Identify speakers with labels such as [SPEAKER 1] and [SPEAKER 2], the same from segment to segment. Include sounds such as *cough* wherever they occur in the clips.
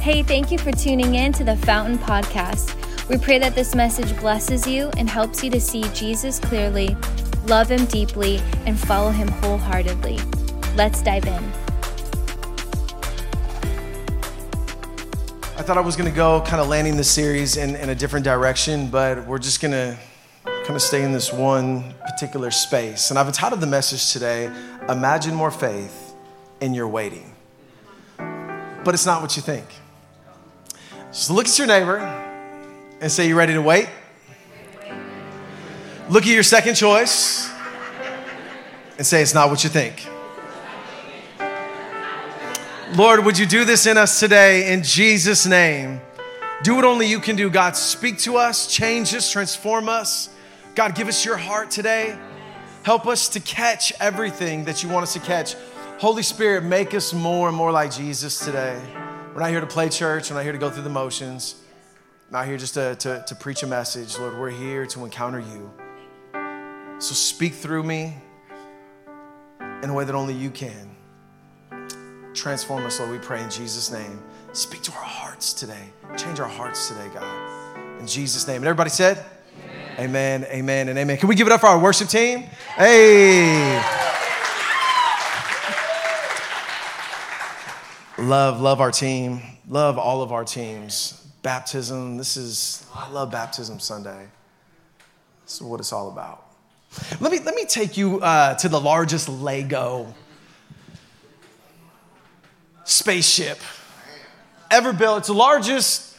[SPEAKER 1] Hey, thank you for tuning in to the Fountain Podcast. We pray that this message blesses you and helps you to see Jesus clearly, love him deeply, and follow him wholeheartedly. Let's dive in.
[SPEAKER 2] I thought I was going to go kind of landing the series in, in a different direction, but we're just going to kind of stay in this one particular space. And I've entitled the message today, Imagine More Faith in Your Waiting. But it's not what you think. So look at your neighbor and say, You ready to wait? Look at your second choice and say, It's not what you think. Lord, would you do this in us today in Jesus' name? Do what only you can do, God. Speak to us, change us, transform us. God, give us your heart today. Help us to catch everything that you want us to catch. Holy Spirit, make us more and more like Jesus today. We're not here to play church, we're not here to go through the motions, we're not here just to, to, to preach a message. Lord, we're here to encounter you. So speak through me in a way that only you can. Transform us, Lord, we pray in Jesus' name. Speak to our hearts today. Change our hearts today, God. In Jesus' name. And everybody said, Amen, amen, amen and amen. Can we give it up for our worship team? Hey. Love, love our team. Love all of our teams. Baptism, this is, I love Baptism Sunday. This is what it's all about. Let me, let me take you uh, to the largest Lego spaceship ever built. It's the largest,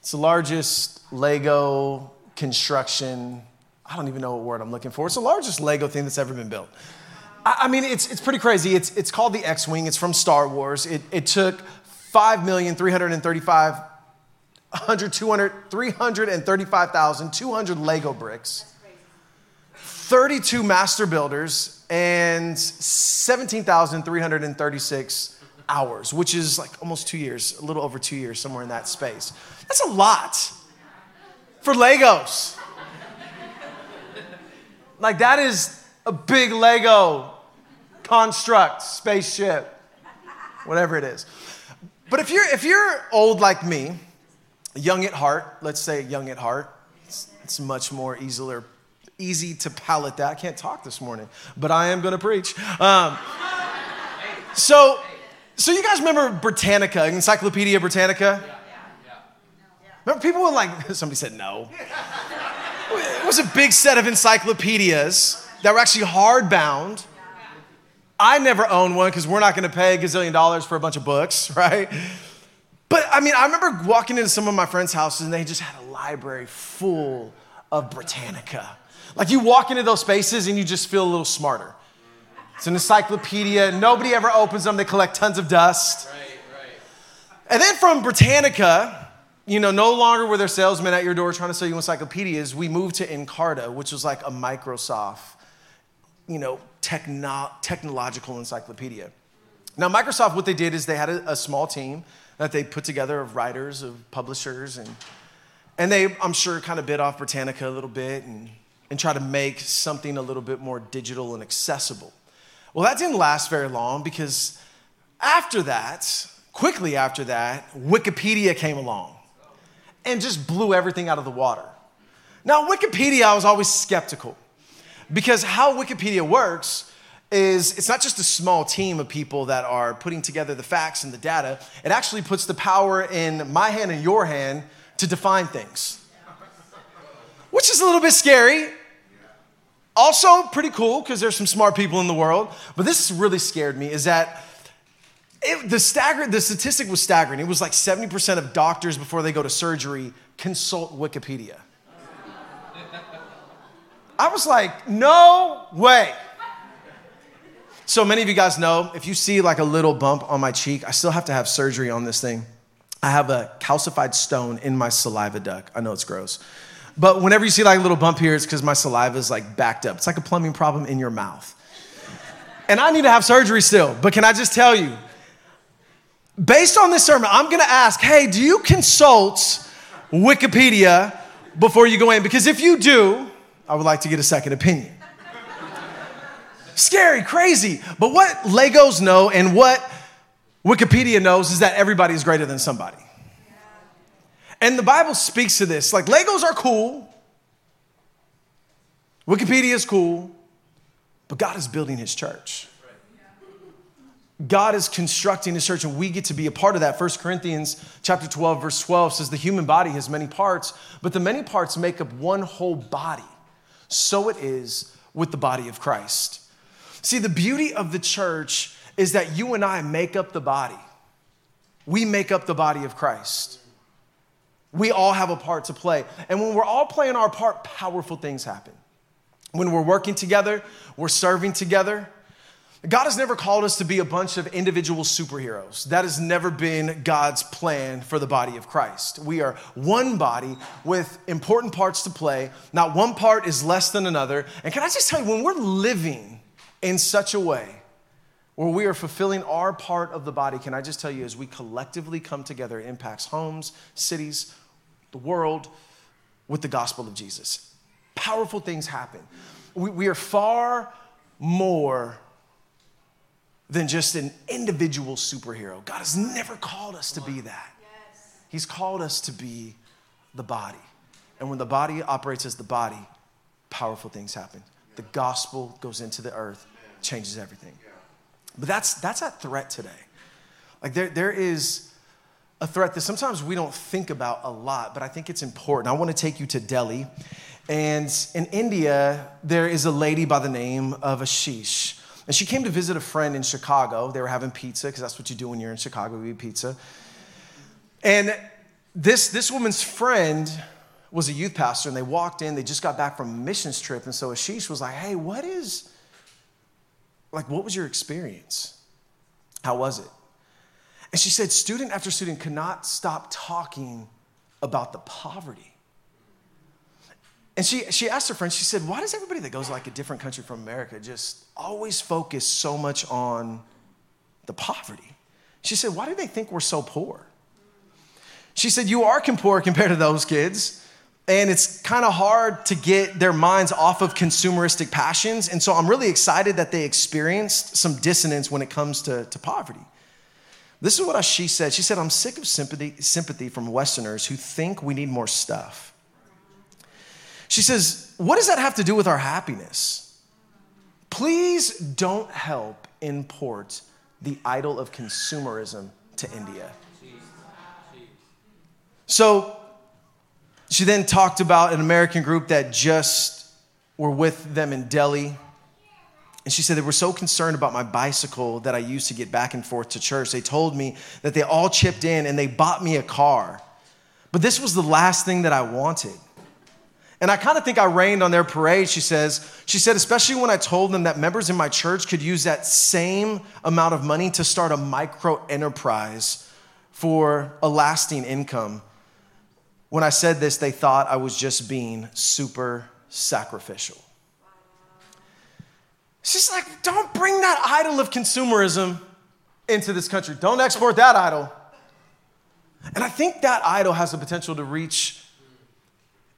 [SPEAKER 2] it's the largest Lego construction. I don't even know what word I'm looking for. It's the largest Lego thing that's ever been built. I, mean, it's, it's pretty crazy. It's, it's called the X Wing, it's from Star Wars. It, it took 5,335. 100, 200, 335,200 Lego bricks, 32 master builders, and 17,336 hours, which is like almost two years, a little over two years, somewhere in that space. That's a lot for Legos. like, that is a big Lego construct, spaceship, whatever it is. But if you're, if you're old like me, young at heart, let's say young at heart, it's, it's much more easier, easy to palate that. I can't talk this morning, but I am going to preach. Um, so, so you guys remember Britannica, Encyclopedia Britannica? Remember people were like, *laughs* somebody said no. It was a big set of encyclopedias that were actually hardbound. I never owned one because we're not going to pay a gazillion dollars for a bunch of books, *laughs* right? But I mean, I remember walking into some of my friends' houses and they just had a library full of Britannica. Like you walk into those spaces and you just feel a little smarter. It's an encyclopedia. Nobody ever opens them. They collect tons of dust. Right, right. And then from Britannica, you know, no longer were there salesmen at your door trying to sell you encyclopedias. We moved to Encarta, which was like a Microsoft, you know, techno- technological encyclopedia. Now, Microsoft, what they did is they had a, a small team that they put together of writers, of publishers, and, and they, I'm sure, kind of bit off Britannica a little bit and, and try to make something a little bit more digital and accessible. Well, that didn't last very long because after that, quickly after that, Wikipedia came along and just blew everything out of the water. Now, Wikipedia, I was always skeptical because how Wikipedia works is it's not just a small team of people that are putting together the facts and the data, it actually puts the power in my hand and your hand to define things, which is a little bit scary. Also, pretty cool because there's some smart people in the world. But this really scared me is that it, the, stagger, the statistic was staggering. It was like 70% of doctors before they go to surgery consult Wikipedia. I was like, no way. So many of you guys know if you see like a little bump on my cheek, I still have to have surgery on this thing. I have a calcified stone in my saliva duct. I know it's gross. But whenever you see like a little bump here, it's because my saliva is like backed up. It's like a plumbing problem in your mouth. And I need to have surgery still. But can I just tell you, based on this sermon, I'm gonna ask hey, do you consult Wikipedia before you go in? Because if you do, I would like to get a second opinion. Scary, crazy. But what Legos know and what Wikipedia knows is that everybody is greater than somebody. And the Bible speaks to this. Like, Legos are cool, Wikipedia is cool, but God is building his church. God is constructing his church and we get to be a part of that. 1 Corinthians chapter 12 verse 12 says the human body has many parts, but the many parts make up one whole body. So it is with the body of Christ. See, the beauty of the church is that you and I make up the body. We make up the body of Christ. We all have a part to play. And when we're all playing our part, powerful things happen. When we're working together, we're serving together, God has never called us to be a bunch of individual superheroes. That has never been God's plan for the body of Christ. We are one body with important parts to play. Not one part is less than another. And can I just tell you, when we're living in such a way where we are fulfilling our part of the body, can I just tell you, as we collectively come together, it impacts homes, cities, the world with the gospel of Jesus. Powerful things happen. We, we are far more than just an individual superhero. God has never called us to be that. He's called us to be the body. And when the body operates as the body, powerful things happen. The gospel goes into the earth, changes everything. But that's that's that threat today. Like there, there is a threat that sometimes we don't think about a lot, but I think it's important. I want to take you to Delhi. And in India, there is a lady by the name of Ashish. And she came to visit a friend in Chicago. They were having pizza, because that's what you do when you're in Chicago, you eat pizza. And this, this woman's friend was a youth pastor, and they walked in, they just got back from a missions trip. And so Ashish was like, hey, what is, like, what was your experience? How was it? And she said, student after student could not stop talking about the poverty and she, she asked her friend, she said, Why does everybody that goes like a different country from America just always focus so much on the poverty? She said, Why do they think we're so poor? She said, You are poor compared to those kids. And it's kind of hard to get their minds off of consumeristic passions. And so I'm really excited that they experienced some dissonance when it comes to, to poverty. This is what she said. She said, I'm sick of sympathy, sympathy from Westerners who think we need more stuff. She says, What does that have to do with our happiness? Please don't help import the idol of consumerism to India. So she then talked about an American group that just were with them in Delhi. And she said they were so concerned about my bicycle that I used to get back and forth to church. They told me that they all chipped in and they bought me a car. But this was the last thing that I wanted. And I kind of think I rained on their parade, she says. She said, especially when I told them that members in my church could use that same amount of money to start a micro enterprise for a lasting income. When I said this, they thought I was just being super sacrificial. She's like, don't bring that idol of consumerism into this country. Don't export that idol. And I think that idol has the potential to reach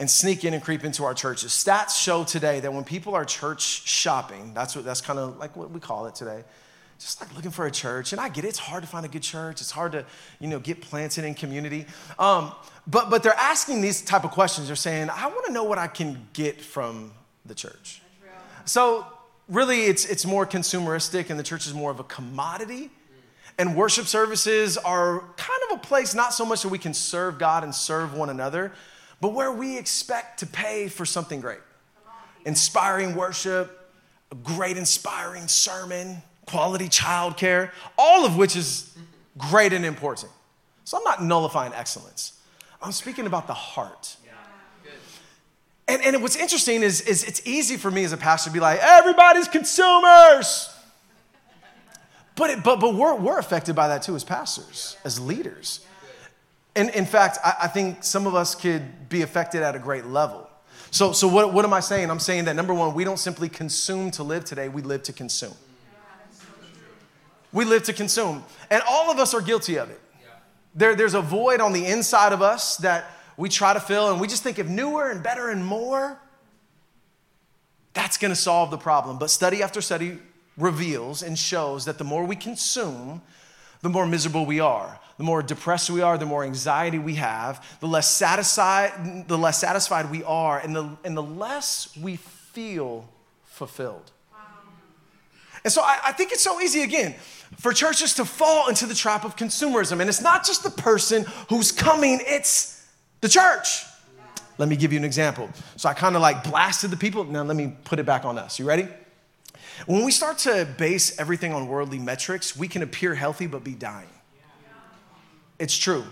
[SPEAKER 2] and sneak in and creep into our churches. Stats show today that when people are church shopping, that's what that's kind of like what we call it today. Just like looking for a church, and I get it, it's hard to find a good church. It's hard to, you know, get planted in community. Um, but but they're asking these type of questions. They're saying, I want to know what I can get from the church. So really, it's it's more consumeristic, and the church is more of a commodity. And worship services are kind of a place not so much that we can serve God and serve one another, but where we expect to pay for something great inspiring worship, a great inspiring sermon, quality childcare, all of which is great and important. So I'm not nullifying excellence. I'm speaking about the heart. And, and what's interesting is, is it's easy for me as a pastor to be like, everybody's consumers. But, it, but, but we're, we're affected by that too as pastors, as leaders. And in fact, I, I think some of us could be affected at a great level. So, so what, what am I saying? I'm saying that number one, we don't simply consume to live today, we live to consume. We live to consume. And all of us are guilty of it. There, there's a void on the inside of us that we try to fill, and we just think of newer and better and more, that's gonna solve the problem. But study after study reveals and shows that the more we consume, the more miserable we are. The more depressed we are, the more anxiety we have, the less satisfied, the less satisfied we are, and the, and the less we feel fulfilled. And so I, I think it's so easy again for churches to fall into the trap of consumerism. And it's not just the person who's coming, it's the church. Let me give you an example. So I kind of like blasted the people. Now let me put it back on us. You ready? When we start to base everything on worldly metrics, we can appear healthy but be dying. It's true.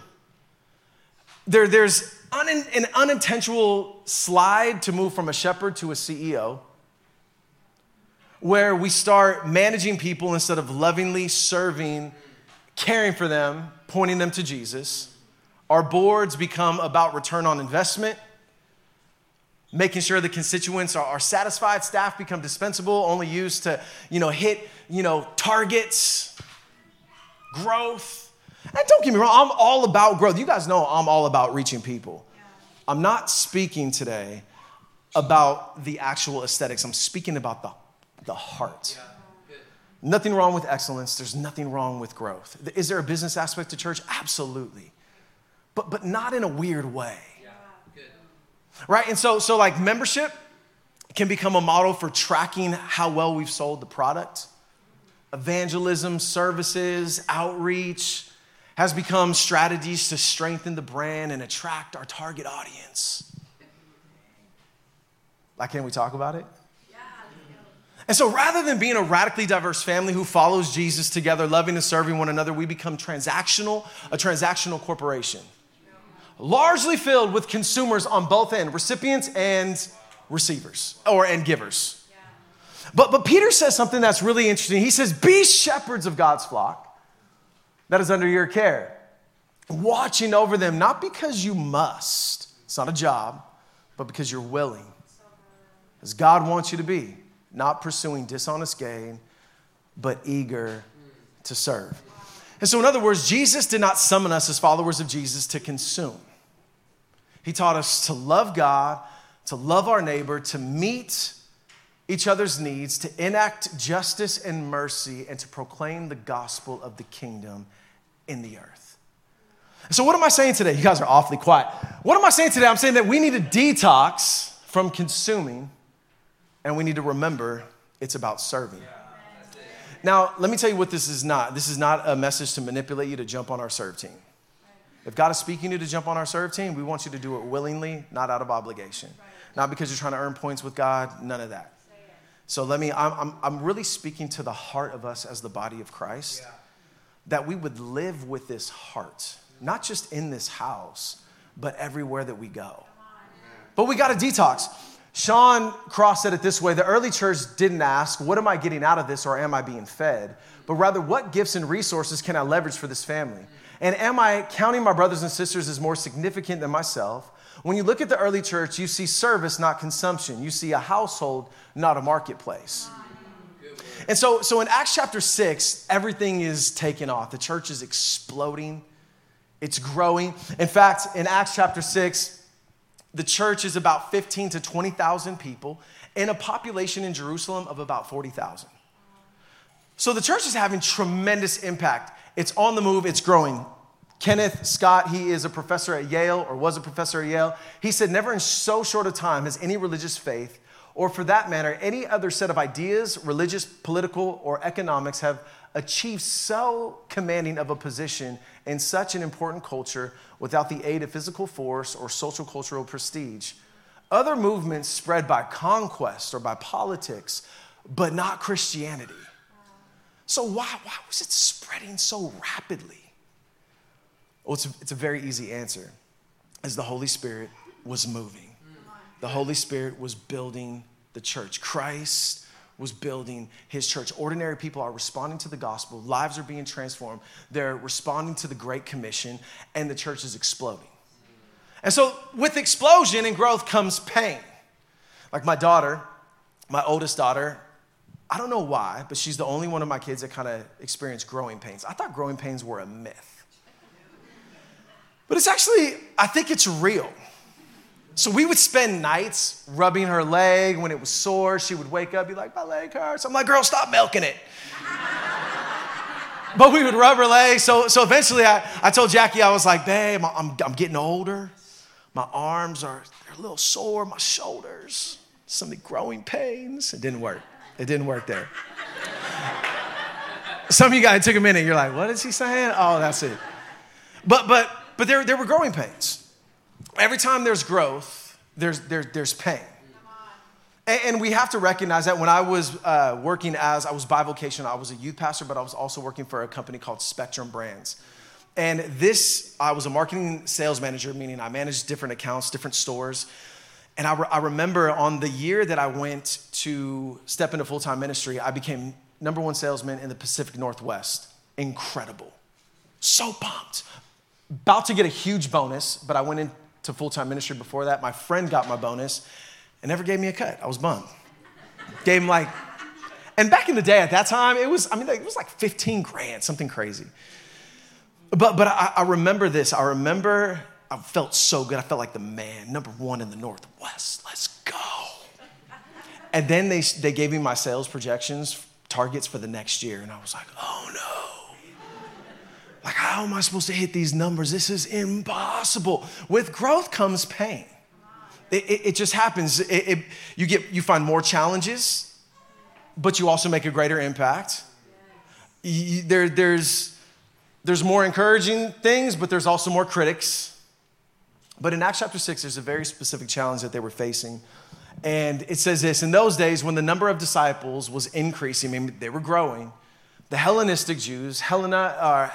[SPEAKER 2] There, there's un, an unintentional slide to move from a shepherd to a CEO where we start managing people instead of lovingly serving, caring for them, pointing them to Jesus. Our boards become about return on investment making sure the constituents are, are, satisfied staff become dispensable only used to you know hit you know targets growth and don't get me wrong i'm all about growth. You guys know i'm all about reaching people. I'm not speaking today about the actual aesthetics. I'm speaking about the, the heart. Nothing wrong with excellence. There's nothing wrong with growth. Is there a business aspect to church? Absolutely. But but not in a weird way. Right? And so, so like membership can become a model for tracking how well we've sold the product. Evangelism, services, outreach has become strategies to strengthen the brand and attract our target audience. Like, can we talk about it? And so rather than being a radically diverse family who follows Jesus together, loving and serving one another, we become transactional, a transactional corporation largely filled with consumers on both ends, recipients and receivers or and givers. But, but Peter says something that's really interesting. He says, Be shepherds of God's flock that is under your care, watching over them, not because you must, it's not a job, but because you're willing. As God wants you to be, not pursuing dishonest gain, but eager to serve. And so, in other words, Jesus did not summon us as followers of Jesus to consume. He taught us to love God, to love our neighbor, to meet each other's needs, to enact justice and mercy, and to proclaim the gospel of the kingdom in the earth. So, what am I saying today? You guys are awfully quiet. What am I saying today? I'm saying that we need to detox from consuming, and we need to remember it's about serving. Now, let me tell you what this is not. This is not a message to manipulate you to jump on our serve team. If God is speaking you to jump on our serve team, we want you to do it willingly, not out of obligation. Not because you're trying to earn points with God, none of that. So let me, I'm, I'm, I'm really speaking to the heart of us as the body of Christ, yeah. That we would live with this heart, not just in this house, but everywhere that we go. But we got to detox. Sean Cross said it this way the early church didn't ask, What am I getting out of this or am I being fed? But rather, what gifts and resources can I leverage for this family? And am I counting my brothers and sisters as more significant than myself? When you look at the early church, you see service, not consumption. You see a household, not a marketplace. And so, so in Acts chapter 6, everything is taken off. The church is exploding, it's growing. In fact, in Acts chapter 6, the church is about 15 to 20,000 people in a population in Jerusalem of about 40,000. So the church is having tremendous impact. It's on the move, it's growing. Kenneth Scott, he is a professor at Yale or was a professor at Yale. He said, Never in so short a time has any religious faith, or for that matter, any other set of ideas, religious, political, or economics, have achieved so commanding of a position in such an important culture without the aid of physical force or social cultural prestige. Other movements spread by conquest or by politics, but not Christianity. So, why, why was it spreading so rapidly? Well, it's a, it's a very easy answer. As the Holy Spirit was moving, the Holy Spirit was building the church. Christ was building his church. Ordinary people are responding to the gospel, lives are being transformed, they're responding to the Great Commission, and the church is exploding. And so, with explosion and growth comes pain. Like my daughter, my oldest daughter, I don't know why, but she's the only one of my kids that kind of experienced growing pains. I thought growing pains were a myth. But it's actually, I think it's real. So we would spend nights rubbing her leg when it was sore. She would wake up, be like, my leg hurts. I'm like, girl, stop milking it. *laughs* but we would rubber lay. So, so eventually I, I told Jackie, I was like, babe, I'm, I'm getting older. My arms are they're a little sore, my shoulders, some of the growing pains. It didn't work. It didn't work there. *laughs* Some of you guys took a minute. You're like, what is he saying? Oh, that's it. But but but there, there were growing pains. Every time there's growth, there's there, there's pain. And, and we have to recognize that when I was uh, working as I was bivocational, I was a youth pastor, but I was also working for a company called Spectrum Brands. And this, I was a marketing sales manager, meaning I managed different accounts, different stores. And I, re- I remember on the year that I went to step into full time ministry, I became number one salesman in the Pacific Northwest. Incredible. So pumped. About to get a huge bonus, but I went into full time ministry before that. My friend got my bonus and never gave me a cut. I was bummed. Gave him like, and back in the day at that time, it was, I mean, it was like 15 grand, something crazy. But, but I, I remember this. I remember I felt so good. I felt like the man, number one in the Northwest. Let's go. And then they, they gave me my sales projections, targets for the next year. And I was like, oh no. Like, how am I supposed to hit these numbers? This is impossible. With growth comes pain. It, it, it just happens. It, you, get, you find more challenges, but you also make a greater impact. You, there, there's, there's more encouraging things, but there's also more critics. But in Acts chapter 6, there's a very specific challenge that they were facing. And it says this In those days, when the number of disciples was increasing, I mean, they were growing, the Hellenistic Jews, Helena, uh,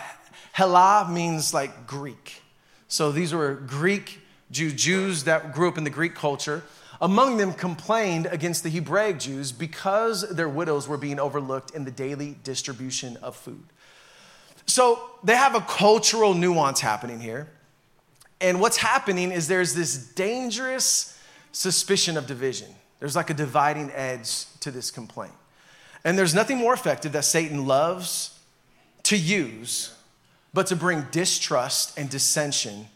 [SPEAKER 2] Hella means like Greek. So these were Greek Jews, Jews that grew up in the Greek culture. Among them complained against the Hebraic Jews because their widows were being overlooked in the daily distribution of food. So they have a cultural nuance happening here. And what's happening is there's this dangerous suspicion of division. There's like a dividing edge to this complaint. And there's nothing more effective that Satan loves to use but to bring distrust and dissension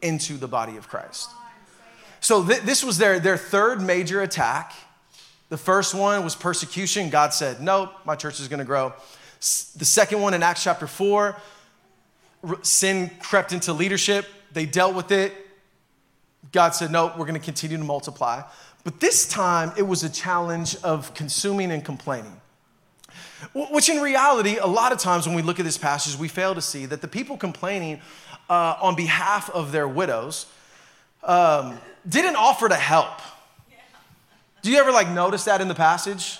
[SPEAKER 2] into the body of Christ. So th- this was their, their third major attack. The first one was persecution. God said, Nope, my church is going to grow. The second one in Acts chapter 4, sin crept into leadership. They dealt with it. God said, No, we're going to continue to multiply. But this time, it was a challenge of consuming and complaining. Which, in reality, a lot of times when we look at this passage, we fail to see that the people complaining uh, on behalf of their widows um, didn't offer to help. Do you ever like notice that in the passage?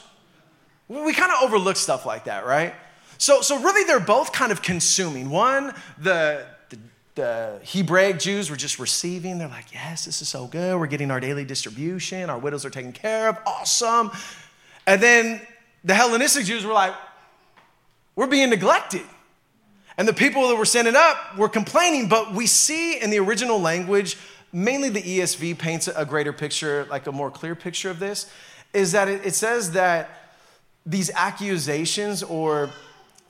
[SPEAKER 2] We kind of overlook stuff like that, right? So, so really, they're both kind of consuming. One, the, the, the Hebraic Jews were just receiving. They're like, yes, this is so good. We're getting our daily distribution. Our widows are taken care of. Awesome. And then the Hellenistic Jews were like, we're being neglected. And the people that were sending up were complaining, but we see in the original language, mainly the ESV paints a greater picture, like a more clear picture of this, is that it, says that these accusations or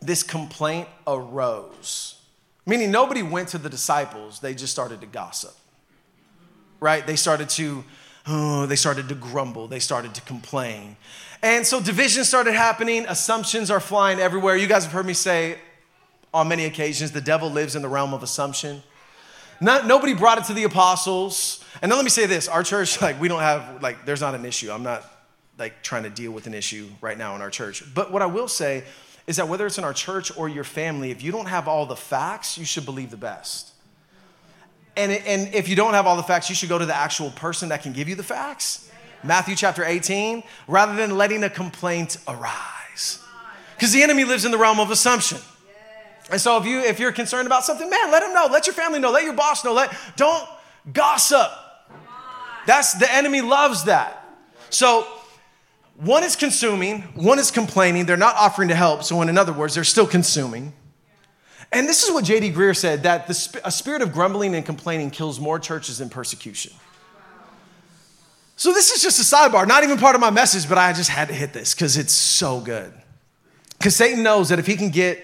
[SPEAKER 2] this complaint arose. Meaning nobody went to the disciples, they just started to gossip. Right? They started to, oh, they started to grumble, they started to complain. And so division started happening, assumptions are flying everywhere. You guys have heard me say on many occasions the devil lives in the realm of assumption. Not, nobody brought it to the apostles. And then let me say this our church, *laughs* like, we don't have, like, there's not an issue. I'm not, like, trying to deal with an issue right now in our church. But what I will say is that whether it's in our church or your family, if you don't have all the facts, you should believe the best. And, and if you don't have all the facts, you should go to the actual person that can give you the facts. Matthew chapter 18, rather than letting a complaint arise. Because the enemy lives in the realm of assumption. And so if you if you're concerned about something, man, let him know. Let your family know. Let your boss know. Let don't gossip. That's the enemy loves that. So one is consuming, one is complaining. They're not offering to help. So, in other words, they're still consuming. And this is what J.D. Greear said that the, a spirit of grumbling and complaining kills more churches than persecution. So, this is just a sidebar, not even part of my message, but I just had to hit this because it's so good. Because Satan knows that if he can get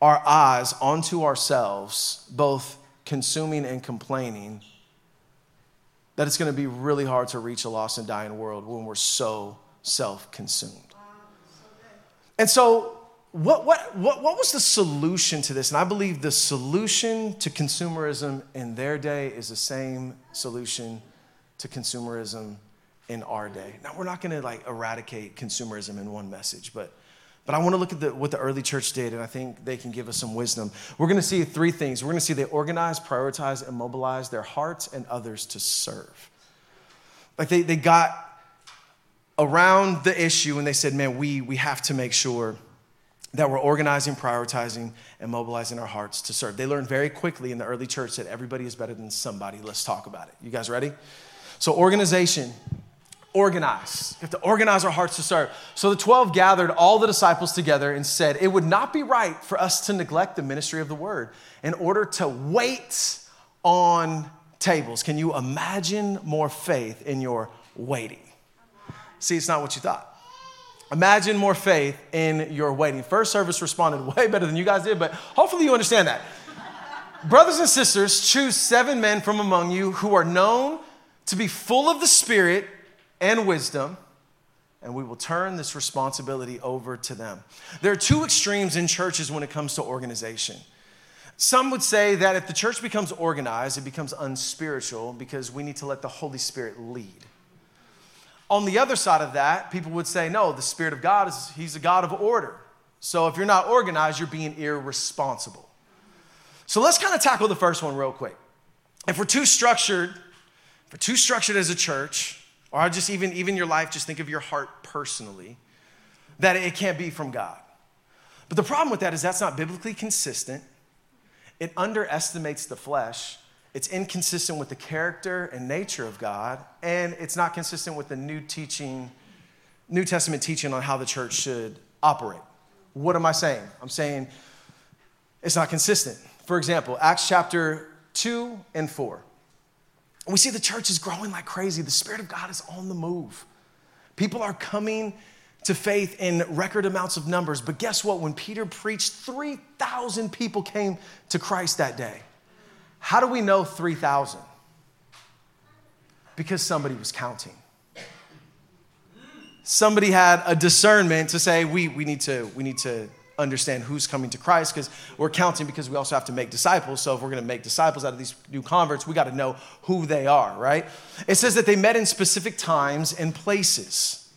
[SPEAKER 2] our eyes onto ourselves, both consuming and complaining, that it's going to be really hard to reach a lost and dying world when we're so self consumed. And so what, what, what, what was the solution to this? And I believe the solution to consumerism in their day is the same solution to consumerism in our day. Now, we're not gonna like eradicate consumerism in one message, but, but I wanna look at the, what the early church did, and I think they can give us some wisdom. We're gonna see three things. We're gonna see they organize, prioritize, and mobilize their hearts and others to serve. Like they, they got around the issue and they said, man, we, we have to make sure that we're organizing, prioritizing, and mobilizing our hearts to serve. They learned very quickly in the early church that everybody is better than somebody. Let's talk about it. You guys ready? So, organization, organize. You have to organize our hearts to serve. So the 12 gathered all the disciples together and said, It would not be right for us to neglect the ministry of the word in order to wait on tables. Can you imagine more faith in your waiting? See, it's not what you thought. Imagine more faith in your waiting. First service responded way better than you guys did, but hopefully you understand that. Brothers and sisters, choose seven men from among you who are known to be full of the Spirit and wisdom, and we will turn this responsibility over to them. There are two extremes in churches when it comes to organization. Some would say that if the church becomes organized, it becomes unspiritual because we need to let the Holy Spirit lead. On the other side of that, people would say, no, the Spirit of God is, He's a God of order. So if you're not organized, you're being irresponsible. So let's kind of tackle the first one real quick. If we're too structured, if we're too structured as a church, or just even, even your life, just think of your heart personally, that it can't be from God. But the problem with that is that's not biblically consistent. It underestimates the flesh it's inconsistent with the character and nature of God, and it's not consistent with the new teaching, New Testament teaching on how the church should operate. What am I saying? I'm saying it's not consistent. For example, Acts chapter 2 and 4. We see the church is growing like crazy. The Spirit of God is on the move. People are coming to faith in record amounts of numbers. But guess what? When Peter preached, 3,000 people came to Christ that day. How do we know 3,000? Because somebody was counting. Somebody had a discernment to say, we, we, need, to, we need to understand who's coming to Christ because we're counting because we also have to make disciples. So if we're going to make disciples out of these new converts, we got to know who they are, right? It says that they met in specific times and places,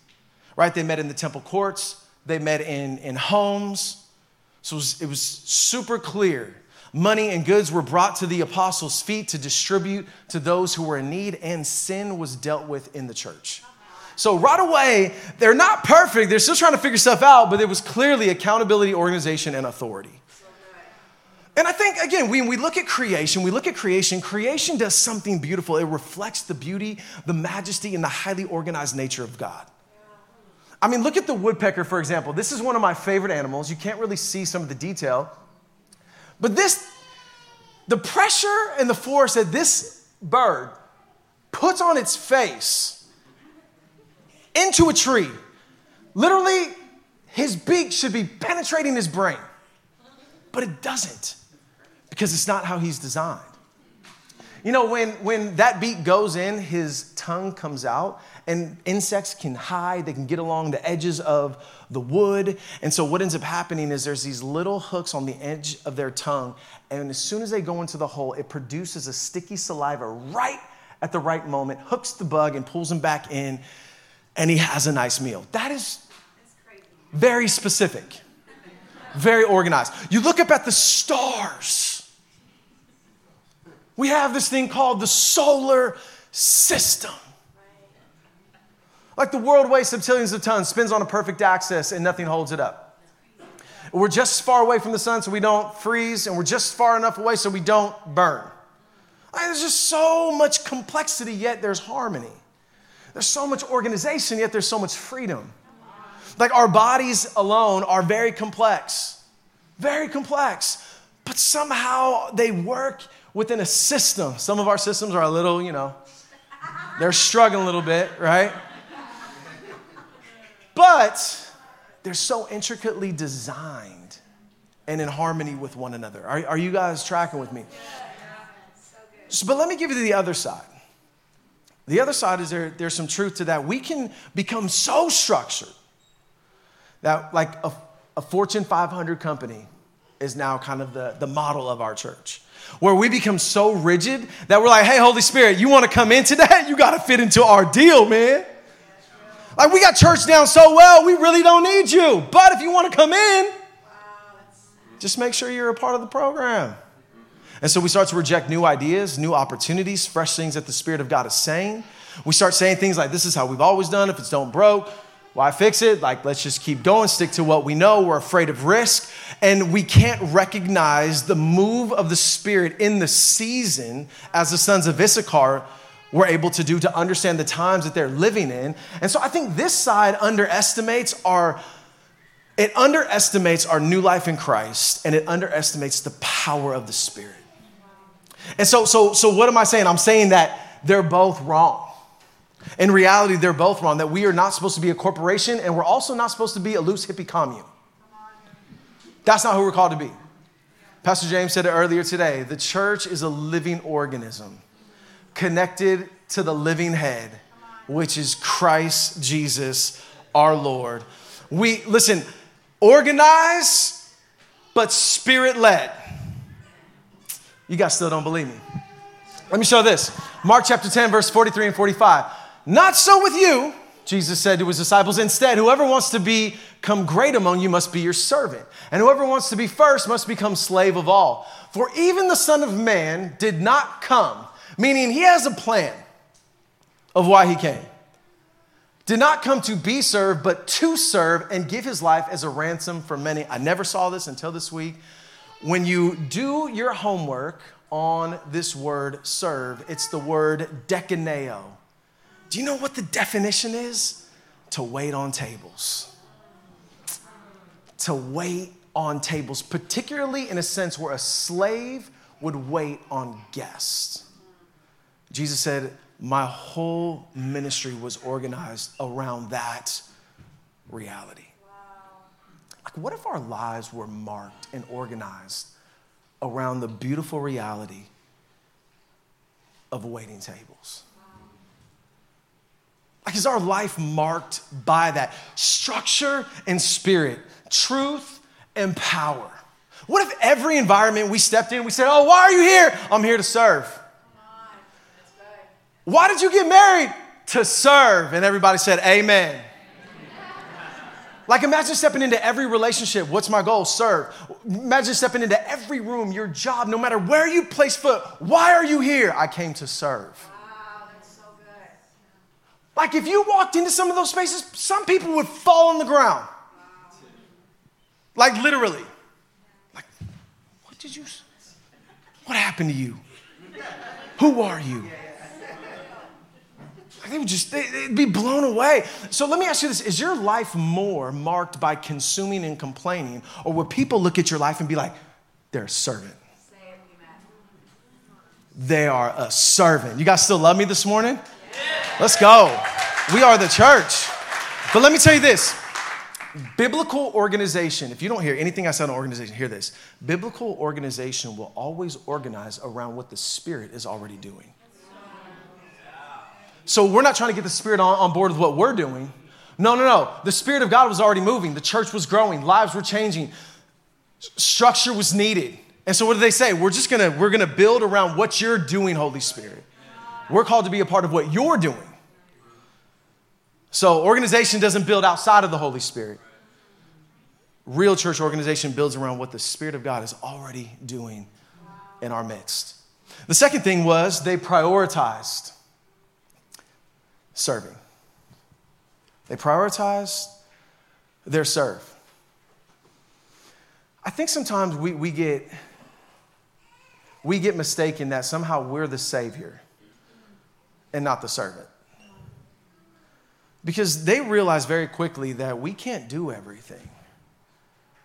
[SPEAKER 2] right? They met in the temple courts, they met in, in homes. So it was, it was super clear Money and goods were brought to the apostles' feet to distribute to those who were in need, and sin was dealt with in the church. So, right away, they're not perfect. They're still trying to figure stuff out, but there was clearly accountability, organization, and authority. And I think, again, when we look at creation, we look at creation, creation does something beautiful. It reflects the beauty, the majesty, and the highly organized nature of God. I mean, look at the woodpecker, for example. This is one of my favorite animals. You can't really see some of the detail. But this, the pressure and the force that this bird puts on its face into a tree, literally, his beak should be penetrating his brain. But it doesn't because it's not how he's designed. You know, when, when that beak goes in, his tongue comes out, and insects can hide, they can get along the edges of the wood. And so, what ends up happening is there's these little hooks on the edge of their tongue, and as soon as they go into the hole, it produces a sticky saliva right at the right moment, hooks the bug, and pulls him back in, and he has a nice meal. That is very specific, very organized. You look up at the stars we have this thing called the solar system. Like the world weighs septillions of tons, spins on a perfect axis, and nothing holds it up. We're just far away from the sun so we don't freeze, and we're just far enough away so we don't burn. There's just so much complexity, yet there's harmony. There's so much organization, yet there's so much freedom. Like our bodies alone are very complex, very complex, but somehow they work within a system. Some of our systems are a little, you know, they're struggling a little bit, right? But they're so intricately designed and in harmony with one another. Are, are you guys tracking with me? So, but let me give you the other side. The other side is there, there's some truth to that. We can become so structured that, like a a Fortune 500 company is now kind of the, the model of our church. Where we become so rigid that we're like, hey, Holy Spirit, you want to come into that? You got to fit into our deal, man. Like, we got church down so well, we really don't need you. But if you want to come in, just make sure you're a part of the program. And so we start to reject new ideas, new opportunities, fresh things that the Spirit of God is saying. We start saying things like, this is how we've always done. If it's don't broke, why fix it? Like, let's just keep going, stick to what we know. We're afraid of risk. And we can't recognize the move of the Spirit in the season as the sons of Issachar were able to do to understand the times that they're living in. And so I think this side underestimates our it underestimates our new life in Christ and it underestimates the power of the Spirit. And so so so what am I saying? I'm saying that they're both wrong. In reality, they're both wrong. That we are not supposed to be a corporation and we're also not supposed to be a loose hippie commune. That's not who we're called to be. Pastor James said it earlier today. The church is a living organism connected to the living head, which is Christ Jesus our Lord. We, listen, organize, but spirit led. You guys still don't believe me. Let me show this Mark chapter 10, verse 43 and 45. Not so with you, Jesus said to his disciples. Instead, whoever wants to become great among you must be your servant, and whoever wants to be first must become slave of all. For even the Son of Man did not come meaning he has a plan of why he came. Did not come to be served, but to serve and give his life as a ransom for many. I never saw this until this week. When you do your homework on this word serve, it's the word diakoneo. Do you know what the definition is? To wait on tables. To wait on tables, particularly in a sense where a slave would wait on guests. Jesus said, My whole ministry was organized around that reality. Like, what if our lives were marked and organized around the beautiful reality of waiting tables? Like, is our life marked by that structure and spirit, truth and power? What if every environment we stepped in, we said, Oh, why are you here? I'm here to serve. Why did you get married? To serve. And everybody said, Amen. Like, imagine stepping into every relationship. What's my goal? Serve. Imagine stepping into every room, your job, no matter where you place foot. Why are you here? I came to serve. Wow, that's so good. Like, if you walked into some of those spaces, some people would fall on the ground. Wow. Like, literally. Like, what did you, what happened to you? Who are you? They would just they'd be blown away. So let me ask you this Is your life more marked by consuming and complaining, or would people look at your life and be like, they're a servant? They are a servant. You guys still love me this morning? Let's go. We are the church. But let me tell you this biblical organization, if you don't hear anything I said on organization, hear this. Biblical organization will always organize around what the Spirit is already doing. So we're not trying to get the Spirit on, on board with what we're doing. No, no, no. The Spirit of God was already moving. The church was growing. Lives were changing. Structure was needed. And so what do they say? We're just gonna, we're gonna build around what you're doing, Holy Spirit. We're called to be a part of what you're doing. So organization doesn't build outside of the Holy Spirit. Real church organization builds around what the Spirit of God is already doing in our midst. The second thing was they prioritized serving. They prioritize their serve. I think sometimes we, we, get, we get mistaken that somehow we're the Savior and not the servant. Because they realize very quickly that we can't do everything.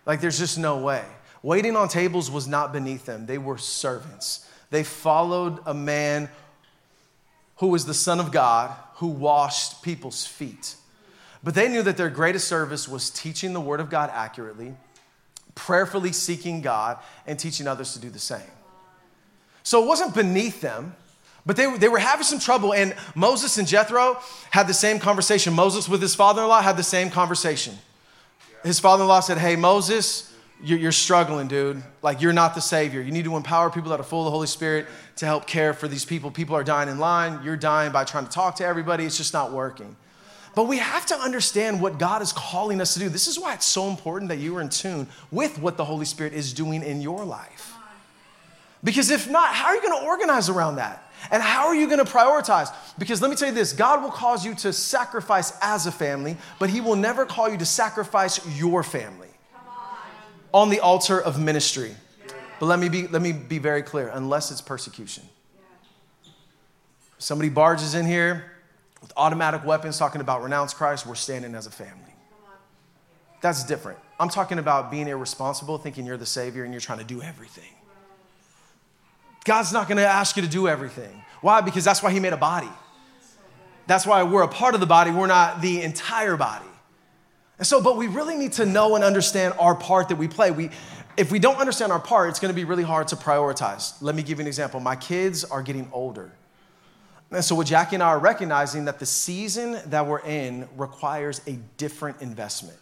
[SPEAKER 2] Like, there's just no way. Waiting on tables was not beneath them, they were servants. They followed a man who was the Son of God who washed people's feet. But they knew that their greatest service was teaching the Word of God accurately, prayerfully seeking God, and teaching others to do the same. So it wasn't beneath them, but they, they were having some trouble. And Moses and Jethro had the same conversation. Moses with his father in law had the same conversation. his father in law said, Hey, Moses, you're, struggling, dude. Like, you're not the Savior. You need to empower people that are full of the Holy Spirit to help care for these people. People are dying in line. You're dying by trying to talk to everybody. It's just not working. But we have to understand what God is calling us to do. This is why it's so important that you are in tune with what the Holy Spirit is doing in your life. Because if not, how are you going to organize around that? And how are you going to prioritize? Because let me tell you this God will cause you to sacrifice as a family, but He will never call you to sacrifice your family on the altar of ministry. But let me be, let me be very clear unless it's persecution. Somebody barges in here with automatic weapons talking about renounce Christ, we're standing as a family. That's different. I'm talking about being irresponsible, thinking you're the Savior and you're trying to do everything. God's not going to ask you to do everything. Why? Because that's why He made a body. That's why we're a part of the body, we're not the entire body. And so, but we really need to know and understand our part that we play. We, if we don't understand our part, it's to be really hard to prioritize. Let me give you an example. My kids are getting older. And so, what Jackie and I are recognizing that the season that we're in requires a different investment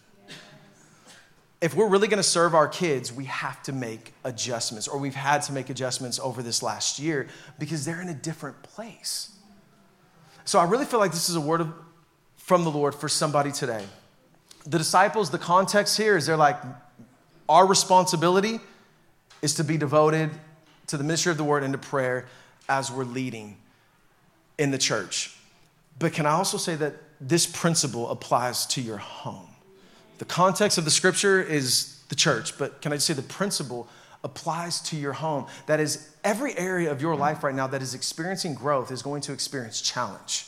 [SPEAKER 2] if we're really to serve our kids, we have to make adjustments, or we've had to make adjustments over this last year because they're in a different place. So I really feel like this is a word of, from the Lord for somebody today. The disciples, the context here is they're like, our responsibility is to be devoted to the ministry of the word and to prayer as we're leading in the church. But can I also say that this principle applies to your home? The context of the scripture is the church, but can I say the principle applies to your home? That is, every area of your life right now that is experiencing growth is going to experience challenge.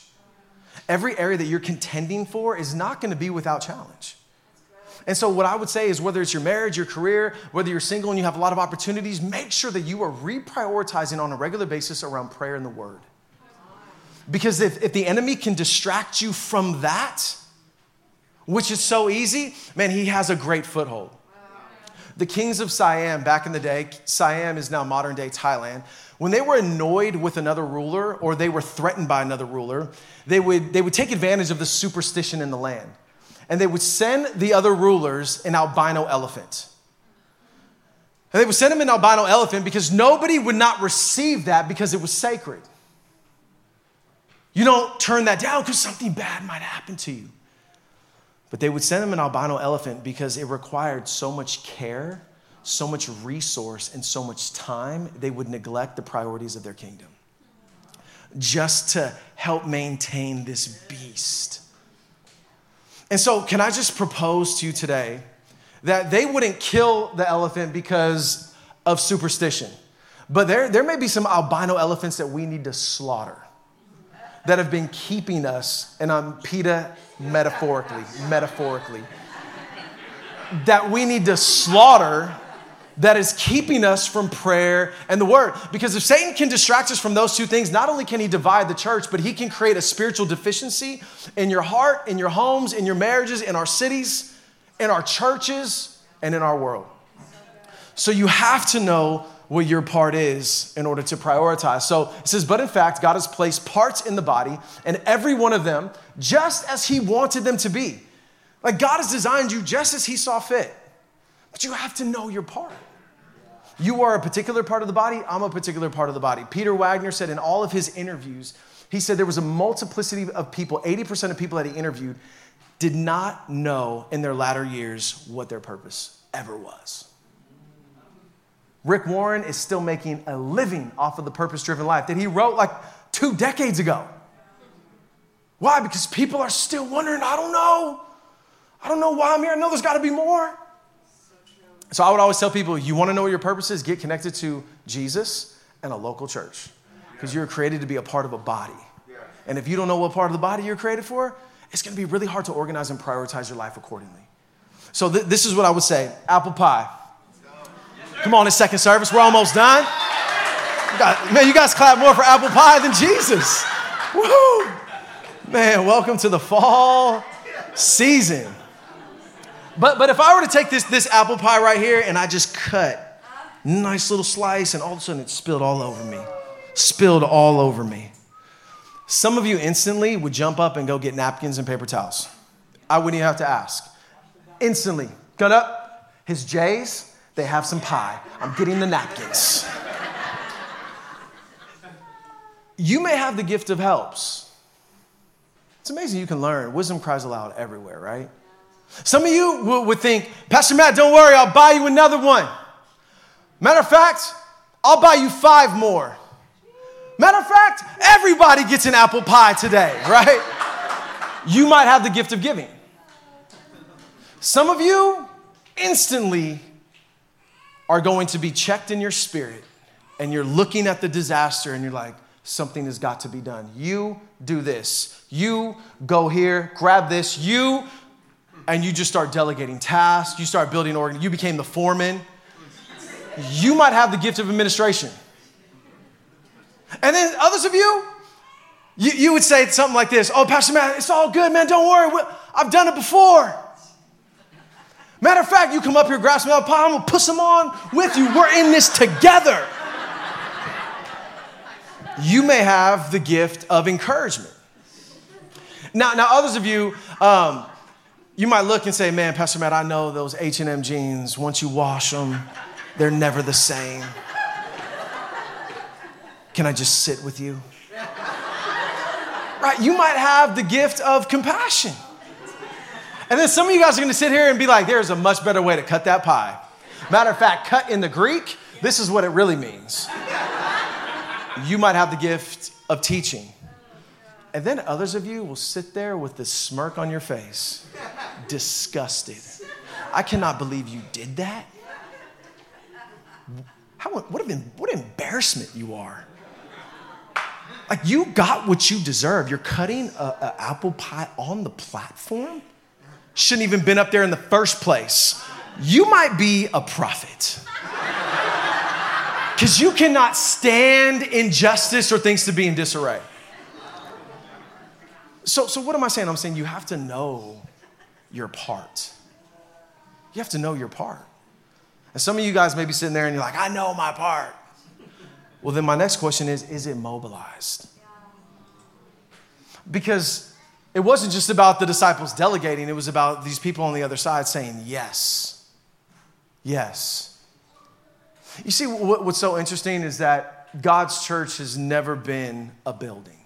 [SPEAKER 2] Every area that you're contending for is not going to be without challenge. And so, what I would say is whether it's your marriage, your career, whether you're single and you have a lot of opportunities, make sure that you are reprioritizing on a regular basis around prayer and the word. Because if, if the enemy can distract you from that, which is so easy, man, he has a great foothold. The kings of Siam back in the day, Siam is now modern day Thailand. When they were annoyed with another ruler or they were threatened by another ruler, they would, they would take advantage of the superstition in the land. And they would send the other rulers an albino elephant. And they would send him an albino elephant because nobody would not receive that because it was sacred. You don't turn that down because something bad might happen to you. But they would send them an albino elephant because it required so much care, so much resource, and so much time, they would neglect the priorities of their kingdom just to help maintain this beast. And so, can I just propose to you today that they wouldn't kill the elephant because of superstition, but there, there may be some albino elephants that we need to slaughter that have been keeping us, and I'm PETA metaphorically, metaphorically, that we need to slaughter that is keeping us from prayer and the word. Because if Satan can distract us from those two things, not only can he divide the church, but he can create a spiritual deficiency in your heart, in your homes, in your marriages, in our cities, in our churches, and in our world. So you have to know what your part is in order to prioritize. So it says, but in fact, God has placed parts in the body, and every one of them just as He wanted them to be. Like God has designed you just as He saw fit. But you have to know your part. You are a particular part of the body, I'm a particular part of the body. Peter Wagner said in all of his interviews, he said there was a multiplicity of people, 80% of people that he interviewed did not know in their latter years what their purpose ever was. Rick Warren is still making a living off of the purpose driven life that he wrote like two decades ago. Why? Because people are still wondering, I don't know. I don't know why I'm here. I know there's got to be more. So I would always tell people, you want to know what your purpose is? Get connected to Jesus and a local church because you're created to be a part of a body. And if you don't know what part of the body you're created for, it's going to be really hard to organize and prioritize your life accordingly. So th- this is what I would say apple pie. Come on, in second service, we're almost done. You man, you guys clap more for apple pie than Jesus. Woo! Man, welcome to the fall season. But, but if I were to take this, this apple pie right here and I just cut nice little slice and all of a sudden it spilled all over me, spilled all over me. Some of you instantly would jump up and go get napkins and paper towels. I wouldn't even have to ask. Instantly, Got up. His J's, they have some pie. I'm getting the napkins. you may have the gift of helps. It's amazing you can learn. Wisdom cries aloud everywhere, right? Some of you would think, Pastor Matt, don't worry, I'll buy you another one. Matter of fact, I'll buy you five more. Matter of fact, everybody gets an apple pie today, *laughs* right? You might have the gift of giving. Some of you instantly are going to be checked in your spirit and you're looking at the disaster and you're like, something has got to be done. You do this. You go here, grab this. You, and you just start delegating tasks. You start building organ. You became the foreman. You might have the gift of administration. And then others of you, you, you would say something like this Oh, Pastor Matt, it's all good, man. Don't worry. I've done it before. Matter of fact, you come up here, grab some apple I'm gonna put some on with you. We're in this together. You may have the gift of encouragement. Now, now others of you, um, you might look and say, "Man, Pastor Matt, I know those H and M jeans. Once you wash them, they're never the same." Can I just sit with you? Right? You might have the gift of compassion. And then some of you guys are going to sit here and be like, there's a much better way to cut that pie. Matter of fact, cut in the Greek, this is what it really means. You might have the gift of teaching. And then others of you will sit there with this smirk on your face, *laughs* disgusted. I cannot believe you did that. How, what, an, what embarrassment you are. Like you got what you deserve. You're cutting an apple pie on the platform. Shouldn't even been up there in the first place. You might be a prophet. Because you cannot stand injustice or things to be in disarray. So, so what am I saying? I'm saying you have to know your part. You have to know your part. And some of you guys may be sitting there and you're like, I know my part. Well, then my next question is is it mobilized? Because it wasn't just about the disciples delegating, it was about these people on the other side saying, Yes. Yes. You see, what's so interesting is that God's church has never been a building,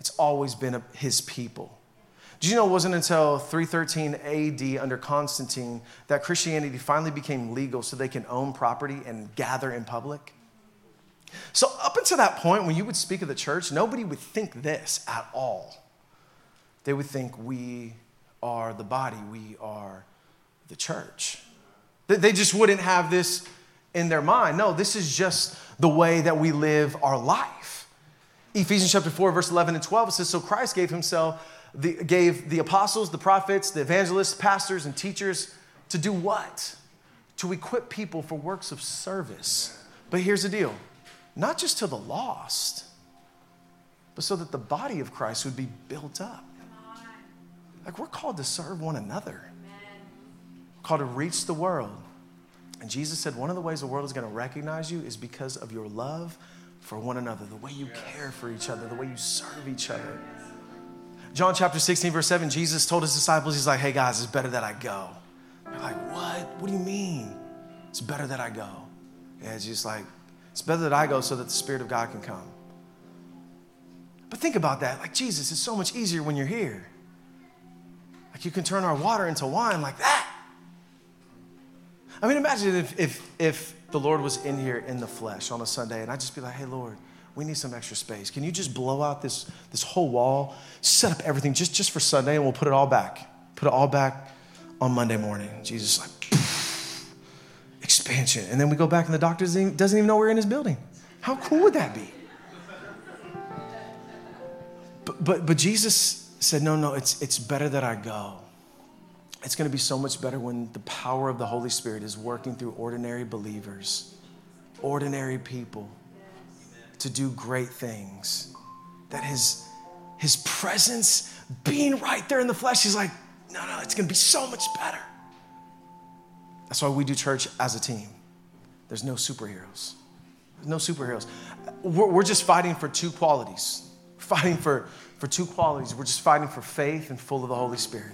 [SPEAKER 2] it's always been his people. Do you know it wasn't until 313 AD under Constantine that Christianity finally became legal so they can own property and gather in public? So, up until that point, when you would speak of the church, nobody would think this at all. They would think we are the body, we are the church. They just wouldn't have this in their mind. No, this is just the way that we live our life. Ephesians chapter 4, verse 11 and 12, it says, So Christ gave himself, the, gave the apostles, the prophets, the evangelists, pastors, and teachers to do what? To equip people for works of service. But here's the deal not just to the lost, but so that the body of Christ would be built up. Like we're called to serve one another, we're called to reach the world. And Jesus said one of the ways the world is going to recognize you is because of your love for one another, the way you care for each other, the way you serve each other. John chapter 16, verse 7, Jesus told his disciples, He's like, hey guys, it's better that I go. They're like, what? What do you mean? It's better that I go. And it's just like, it's better that I go so that the Spirit of God can come. But think about that. Like, Jesus, it's so much easier when you're here. Like, you can turn our water into wine like that. I mean, imagine if, if, if the Lord was in here in the flesh on a Sunday and I'd just be like, hey, Lord, we need some extra space. Can you just blow out this, this whole wall, set up everything just, just for Sunday, and we'll put it all back? Put it all back on Monday morning. Jesus, like, expansion. And then we go back and the doctor doesn't even, doesn't even know we're in his building. How cool would that be? But, but, but Jesus said, no, no, it's, it's better that I go. It's going to be so much better when the power of the Holy Spirit is working through ordinary believers, ordinary people to do great things. That his, his presence being right there in the flesh, he's like, no, no, it's going to be so much better. That's why we do church as a team. There's no superheroes. There's no superheroes. We're, we're just fighting for two qualities. Fighting for, for two qualities. We're just fighting for faith and full of the Holy Spirit.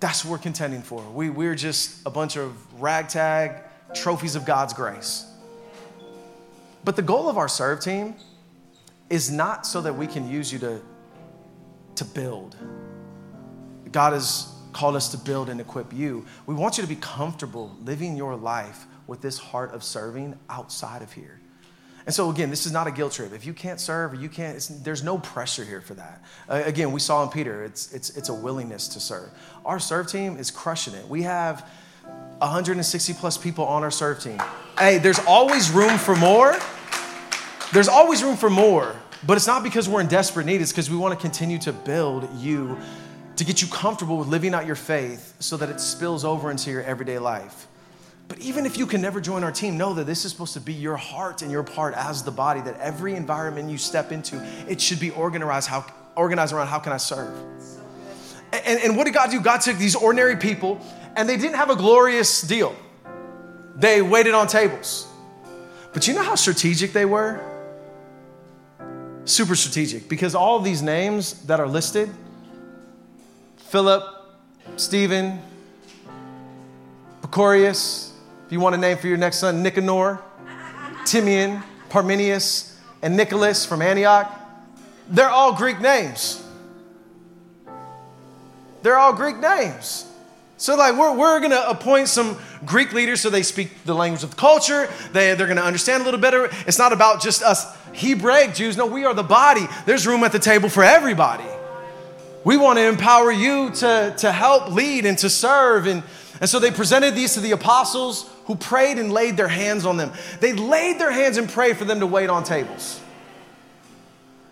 [SPEAKER 2] That's what we're contending for. We, we're just a bunch of ragtag trophies of God's grace. But the goal of our serve team is not so that we can use you to, to build. God has called us to build and equip you. We want you to be comfortable living your life with this heart of serving outside of here. And so, again, this is not a guilt trip. If you can't serve or you can't, there's no pressure here for that. Uh, again, we saw in Peter, it's, it's, it's a willingness to serve. Our serve team is crushing it. We have 160 plus people on our serve team. Hey, there's always room for more. There's always room for more, but it's not because we're in desperate need, it's because we want to continue to build you to get you comfortable with living out your faith so that it spills over into your everyday life. But even if you can never join our team, know that this is supposed to be your heart and your part as the body, that every environment you step into, it should be organized, how, organized around how can I serve? And, and what did God do? God took these ordinary people and they didn't have a glorious deal. They waited on tables. But you know how strategic they were? Super strategic because all these names that are listed, Philip, Stephen, Prochorus, if you want a name for your next son, Nicanor, Timian, Parmenius, and Nicholas from Antioch, they're all Greek names. They're all Greek names. So, like, we're, we're going to appoint some Greek leaders so they speak the language of the culture. They, they're going to understand a little better. It's not about just us Hebraic Jews. No, we are the body. There's room at the table for everybody. We want to empower you to, to help lead and to serve. And, and so they presented these to the apostles who prayed and laid their hands on them. They laid their hands and prayed for them to wait on tables.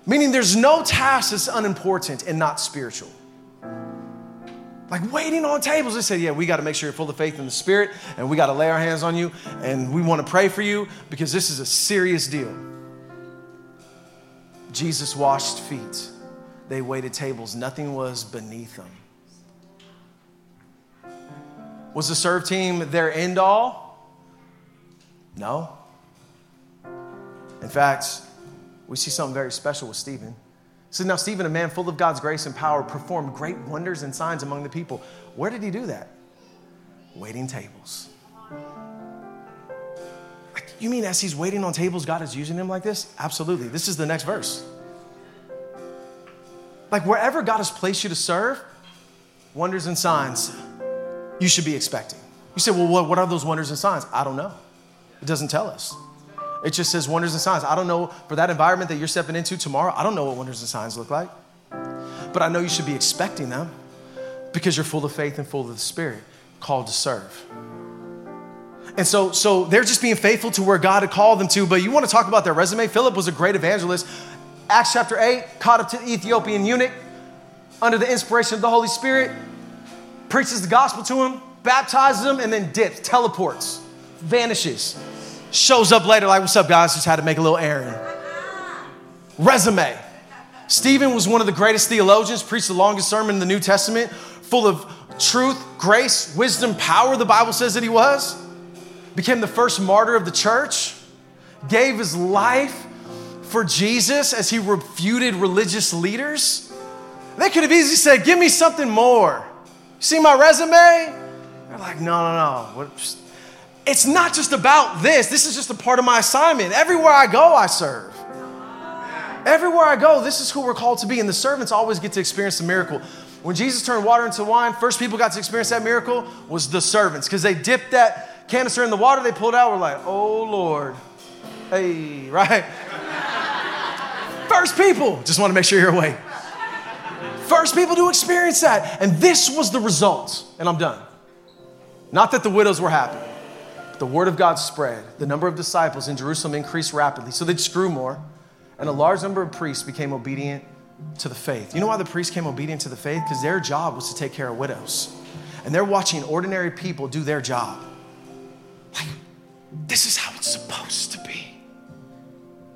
[SPEAKER 2] Meaning there's no task that's unimportant and not spiritual. Like waiting on tables. They said, Yeah, we got to make sure you're full of faith in the Spirit, and we got to lay our hands on you, and we want to pray for you because this is a serious deal. Jesus washed feet they waited tables. Nothing was beneath them. Was the serve team their end all? No. In fact, we see something very special with Stephen. So now, Stephen, a man full of God's grace and power, performed great wonders and signs among the people. Where did he do that? Waiting tables. You mean as he's waiting on tables, God is using him like this? Absolutely. This is the next verse. Like wherever God has placed you to serve, wonders and signs you should be expecting. You say, well, what, are those wonders and signs? I don't know. It doesn't tell us. It just says wonders and signs. I don't know for that environment that you're stepping into tomorrow, I don't know what wonders and signs look like. But I know you should be expecting them because you're full of faith and full of the Spirit, called to serve. And so, so they're just being faithful to where God had called them to. But you want to talk about their resume? Philip was a great evangelist. Acts chapter 8, caught up to the Ethiopian eunuch under the inspiration of the Holy Spirit, preaches the gospel to him, baptizes him, and then dips, teleports, vanishes. Shows up later, like, what's up, guys? Just had to make a little errand. Resume. Stephen was one of the greatest theologians, preached the longest sermon in the New Testament, full of truth, grace, wisdom, power, the Bible says that he was. Became the first martyr of the church, gave his life for Jesus as he refuted religious leaders? They could have easily said, Give me something more. See my resume? They're like, No, no, no. It's not just about this. This is just a part of my assignment. Everywhere I go, I serve. Everywhere I go, this is who we're called to be. And the servants always get to experience the miracle. When Jesus turned water into wine, first people got to experience that miracle was the servants because they dipped that canister in the water, they pulled out, we're like, oh Lord. Hey, *laughs* right? First people, just want to make sure you're awake. First people to experience that. And this was the result. And I'm done. Not that the widows were happy, but the word of God spread. The number of disciples in Jerusalem increased rapidly. So they just grew more. And a large number of priests became obedient to the faith. You know why the priests came obedient to the faith? Because their job was to take care of widows. And they're watching ordinary people do their job. Like, this is how it's supposed to be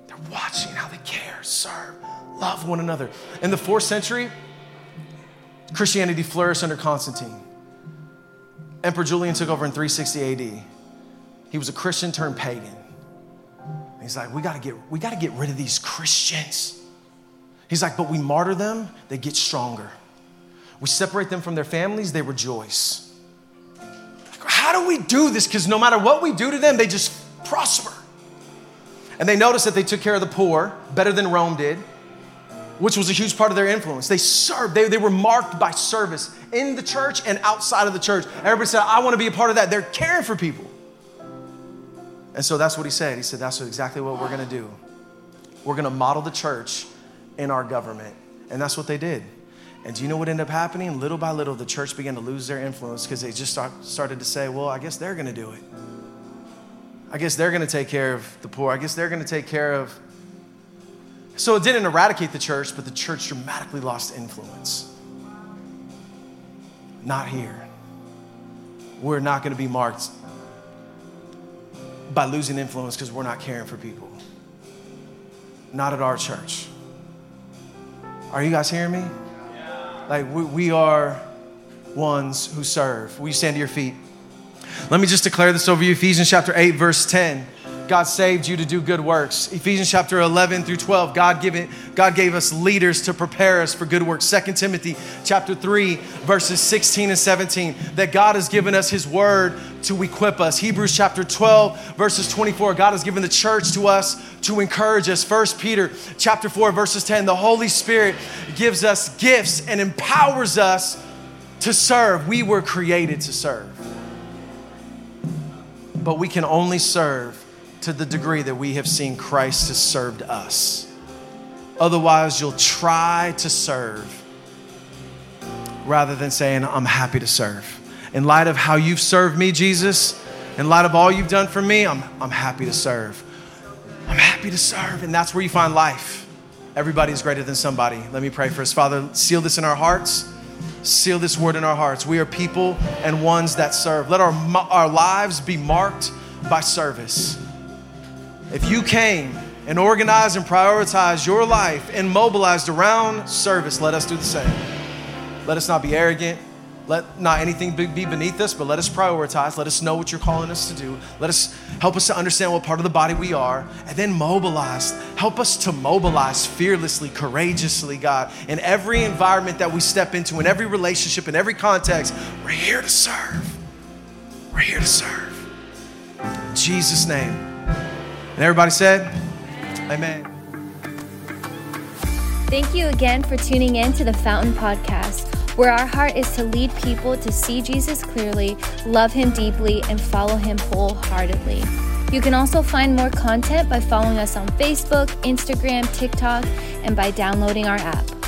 [SPEAKER 2] They're watching how they care, serve, love one another. In the fourth century, Christianity flourished under Constantine. Emperor Julian took over in 360 AD. He was a Christian turned pagan. He's like, we gotta get, we gotta get rid of these Christians. He's like, but we martyr them, they get stronger. We separate them from their families, they rejoice. How do we do this? Because no matter what we do to them, they just prosper. And they noticed that they took care of the poor better than Rome did, which was a huge part of their influence. They served, they, they were marked by service in the church and outside of the church. Everybody said, I want to be a part of that. They're caring for people. And so that's what he said. He said, That's exactly what we're going to do. We're going to model the church in our government. And that's what they did. And do you know what ended up happening? Little by little, the church began to lose their influence because they just start, started to say, well, I guess they're going to do it. I guess they're going to take care of the poor. I guess they're going to take care of. So it didn't eradicate the church, but the church dramatically lost influence. Not here. We're not going to be marked by losing influence because we're not caring for people. Not at our church. Are you guys hearing me? Like, we, we are ones who serve. Will you stand to your feet? Let me just declare this over you Ephesians chapter 8, verse 10. God saved you to do good works. Ephesians chapter 11 through 12, God, given, God gave us leaders to prepare us for good works. 2 Timothy chapter 3, verses 16 and 17, that God has given us his word to equip us. Hebrews chapter 12, verses 24, God has given the church to us to encourage us. 1 Peter chapter 4, verses 10, the Holy Spirit gives us gifts and empowers us to serve. We were created to serve. But we can only serve to the degree that we have seen Christ has served us. Otherwise, you'll try to serve rather than saying, I'm happy to serve. In light of how you've served me, Jesus, in light of all you've done for me, I'm, I'm happy to serve. I'm happy to serve. And that's where you find life. Everybody is greater than somebody. Let me pray for us. Father, seal this in our hearts. Seal this word in our hearts. We are people and ones that serve. Let our, our lives be marked by service. If you came and organized and prioritized your life and mobilized around service, let us do the same. Let us not be arrogant. Let not anything be beneath us, but let us prioritize. Let us know what you're calling us to do. Let us help us to understand what part of the body we are, and then mobilize. Help us to mobilize fearlessly, courageously, God, in every environment that we step into, in every relationship, in every context. We're here to serve. We're here to serve. In Jesus' name. And everybody said, Amen.
[SPEAKER 1] Thank you again for tuning in to the Fountain Podcast, where our heart is to lead people to see Jesus clearly, love him deeply, and follow him wholeheartedly. You can also find more content by following us on Facebook, Instagram, TikTok, and by downloading our app.